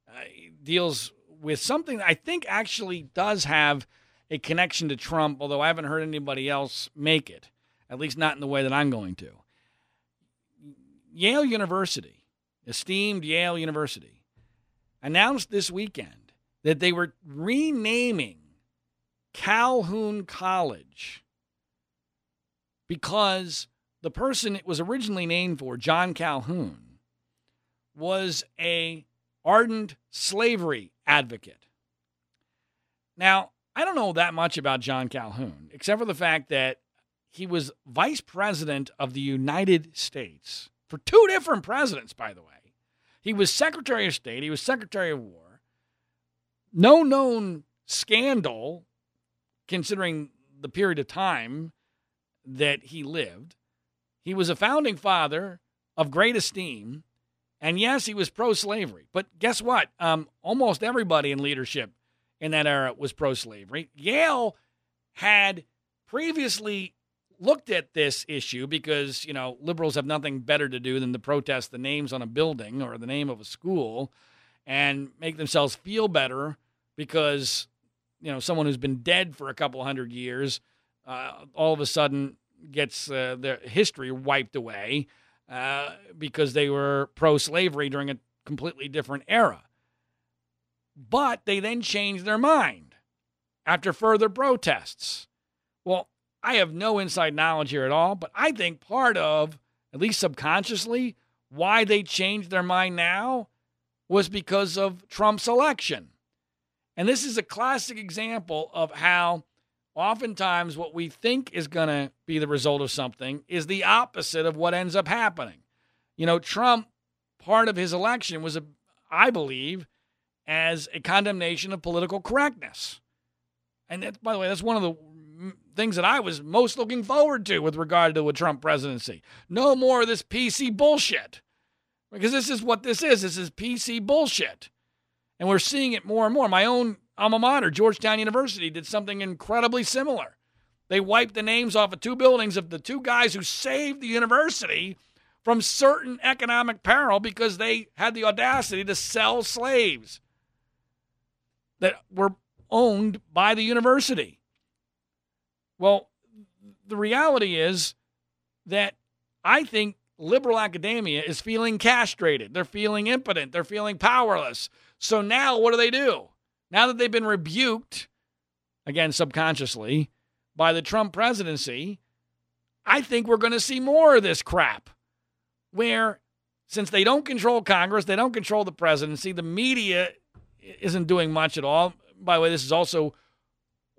uh, deals with something I think actually does have a connection to Trump, although I haven't heard anybody else make it, at least not in the way that I'm going to. Yale University, esteemed Yale University, announced this weekend that they were renaming Calhoun College because the person it was originally named for, John Calhoun, was a ardent slavery advocate. Now, I don't know that much about John Calhoun, except for the fact that he was vice president of the United States for two different presidents, by the way. He was Secretary of State, he was Secretary of War. No known scandal, considering the period of time that he lived. He was a founding father of great esteem. And yes, he was pro slavery. But guess what? Um, almost everybody in leadership in that era was pro slavery. Yale had previously looked at this issue because, you know, liberals have nothing better to do than to protest the names on a building or the name of a school and make themselves feel better because, you know, someone who's been dead for a couple hundred years uh, all of a sudden gets uh, their history wiped away uh, because they were pro slavery during a completely different era. But they then changed their mind after further protests. Well, I have no inside knowledge here at all, but I think part of, at least subconsciously, why they changed their mind now was because of Trump's election. And this is a classic example of how oftentimes what we think is going to be the result of something is the opposite of what ends up happening. You know, Trump, part of his election was, a, I believe, as a condemnation of political correctness. And that, by the way, that's one of the things that I was most looking forward to with regard to a Trump presidency. No more of this PC bullshit. Because this is what this is. This is PC bullshit. And we're seeing it more and more. My own alma mater, Georgetown University, did something incredibly similar. They wiped the names off of two buildings of the two guys who saved the university from certain economic peril because they had the audacity to sell slaves that were owned by the university. Well, the reality is that I think liberal academia is feeling castrated. They're feeling impotent. They're feeling powerless. So now what do they do? Now that they've been rebuked, again, subconsciously, by the Trump presidency, I think we're going to see more of this crap where since they don't control Congress, they don't control the presidency, the media isn't doing much at all. By the way, this is also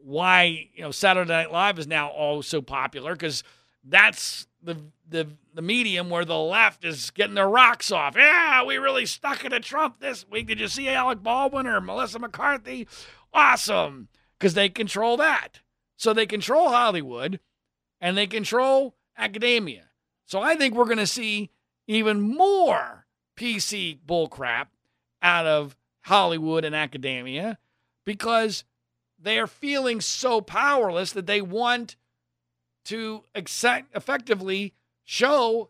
why you know Saturday Night Live is now all so popular because that's the the the medium where the left is getting their rocks off. Yeah, we really stuck it at Trump this week. Did you see Alec Baldwin or Melissa McCarthy? Awesome, because they control that. So they control Hollywood, and they control academia. So I think we're going to see even more PC bullcrap out of Hollywood and academia because they are feeling so powerless that they want to effectively show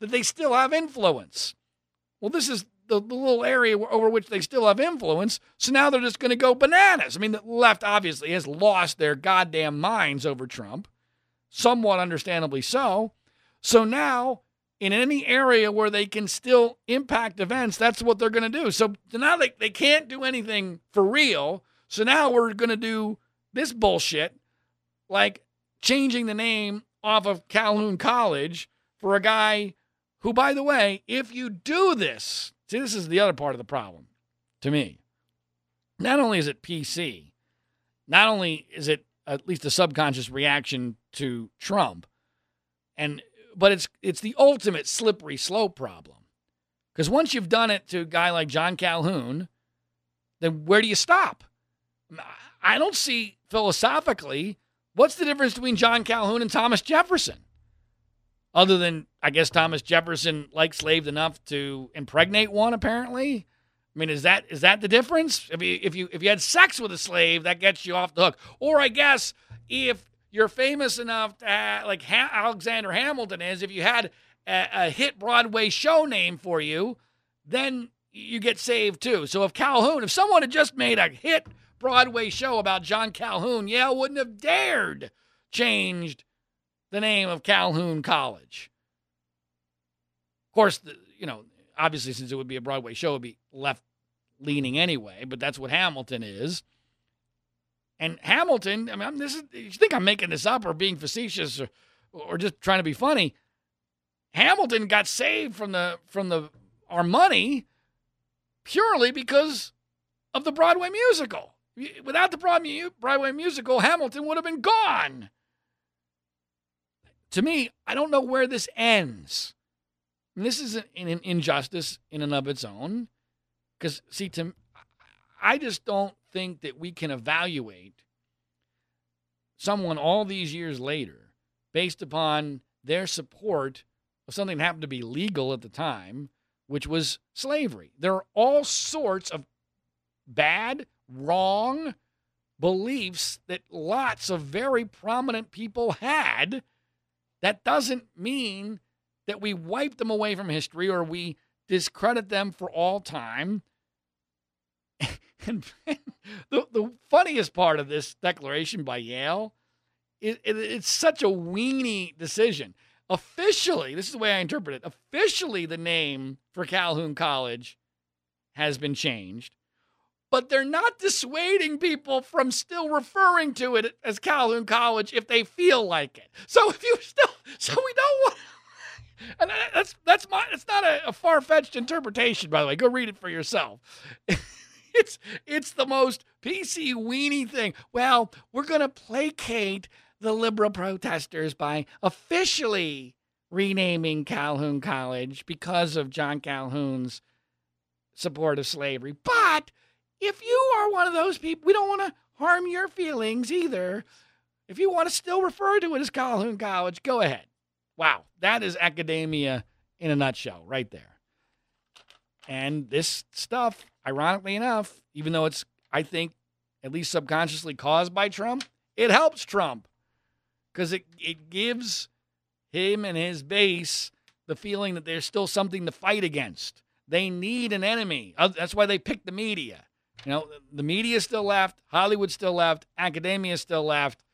that they still have influence. Well, this is the, the little area over which they still have influence. So now they're just going to go bananas. I mean, the left obviously has lost their goddamn minds over Trump, somewhat understandably so. So now, in any area where they can still impact events, that's what they're going to do. So now they, they can't do anything for real so now we're going to do this bullshit, like changing the name off of Calhoun College for a guy who, by the way, if you do this, see, this is the other part of the problem to me. Not only is it PC, not only is it at least a subconscious reaction to Trump, and but it's it's the ultimate slippery slope problem. Because once you've done it to a guy like John Calhoun, then where do you stop? I don't see philosophically what's the difference between John Calhoun and Thomas Jefferson. other than I guess Thomas Jefferson liked slaves enough to impregnate one. Apparently, I mean, is that is that the difference? If you if you if you had sex with a slave, that gets you off the hook. Or I guess if you're famous enough to have, like ha- Alexander Hamilton is, if you had a, a hit Broadway show name for you, then you get saved too. So if Calhoun, if someone had just made a hit Broadway show about John Calhoun, Yale wouldn't have dared changed the name of Calhoun College. Of course, the, you know, obviously since it would be a Broadway show, it would be left leaning anyway, but that's what Hamilton is. And Hamilton, I mean, I'm, this is, you think I'm making this up or being facetious or, or just trying to be funny? Hamilton got saved from the from the our money purely because of the Broadway musical. Without the Broadway musical, Hamilton would have been gone. To me, I don't know where this ends. And this is an, an injustice in and of its own. Because, see, Tim, I just don't think that we can evaluate someone all these years later based upon their support of something that happened to be legal at the time, which was slavery. There are all sorts of bad, wrong beliefs that lots of very prominent people had. That doesn't mean that we wipe them away from history or we discredit them for all time. and the, the funniest part of this declaration by Yale, it, it, it's such a weenie decision. Officially, this is the way I interpret it. Officially, the name for Calhoun College has been changed, but they're not dissuading people from still referring to it as Calhoun College if they feel like it. So if you still, so we don't want and that's that's my it's not a, a far fetched interpretation, by the way. Go read it for yourself. it's it's the most PC weenie thing. Well, we're gonna placate the liberal protesters by officially renaming Calhoun College because of John Calhoun's support of slavery. But if you are one of those people, we don't want to harm your feelings either. If you want to still refer to it as Calhoun College, go ahead. Wow, that is academia in a nutshell right there. And this stuff, ironically enough, even though it's, I think, at least subconsciously caused by Trump, it helps Trump because it, it gives him and his base the feeling that there's still something to fight against. They need an enemy. That's why they picked the media. You know, the media still left, Hollywood still left, academia still left,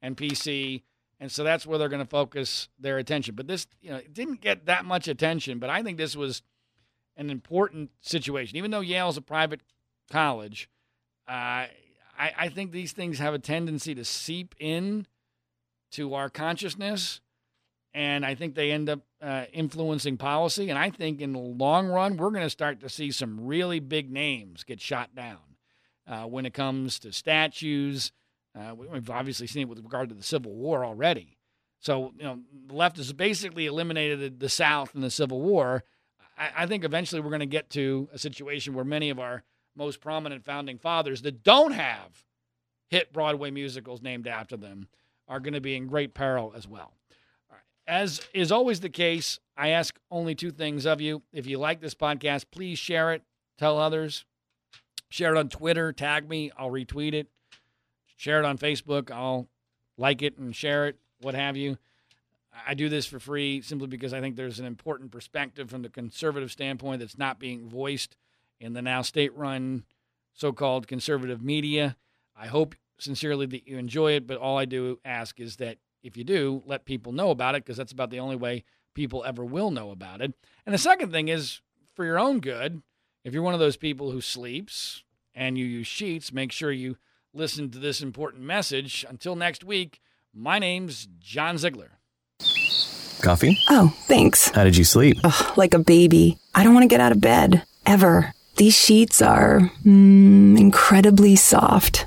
and PC and so that's where they're going to focus their attention. But this, you know, it didn't get that much attention, but I think this was an important situation. Even though Yale's a private college, uh, I, I think these things have a tendency to seep in to our consciousness, and I think they end up uh, influencing policy. And I think in the long run, we're going to start to see some really big names get shot down uh, when it comes to statues uh, we've obviously seen it with regard to the Civil War already. So, you know, the left has basically eliminated the South in the Civil War. I, I think eventually we're going to get to a situation where many of our most prominent founding fathers that don't have hit Broadway musicals named after them are going to be in great peril as well. As is always the case, I ask only two things of you. If you like this podcast, please share it, tell others, share it on Twitter, tag me, I'll retweet it share it on Facebook. I'll like it and share it, what have you. I do this for free simply because I think there's an important perspective from the conservative standpoint that's not being voiced in the now state run so called conservative media. I hope sincerely that you enjoy it, but all I do ask is that if you do, let people know about it because that's about the only way people ever will know about it. And the second thing is for your own good, if you're one of those people who sleeps and you use sheets, make sure you listen to this important message. Until next week, my name's John Ziegler. Coffee? Oh, thanks. How did you sleep? Ugh, like a baby. I don't want to get out of bed. Ever. These sheets are mm, incredibly soft.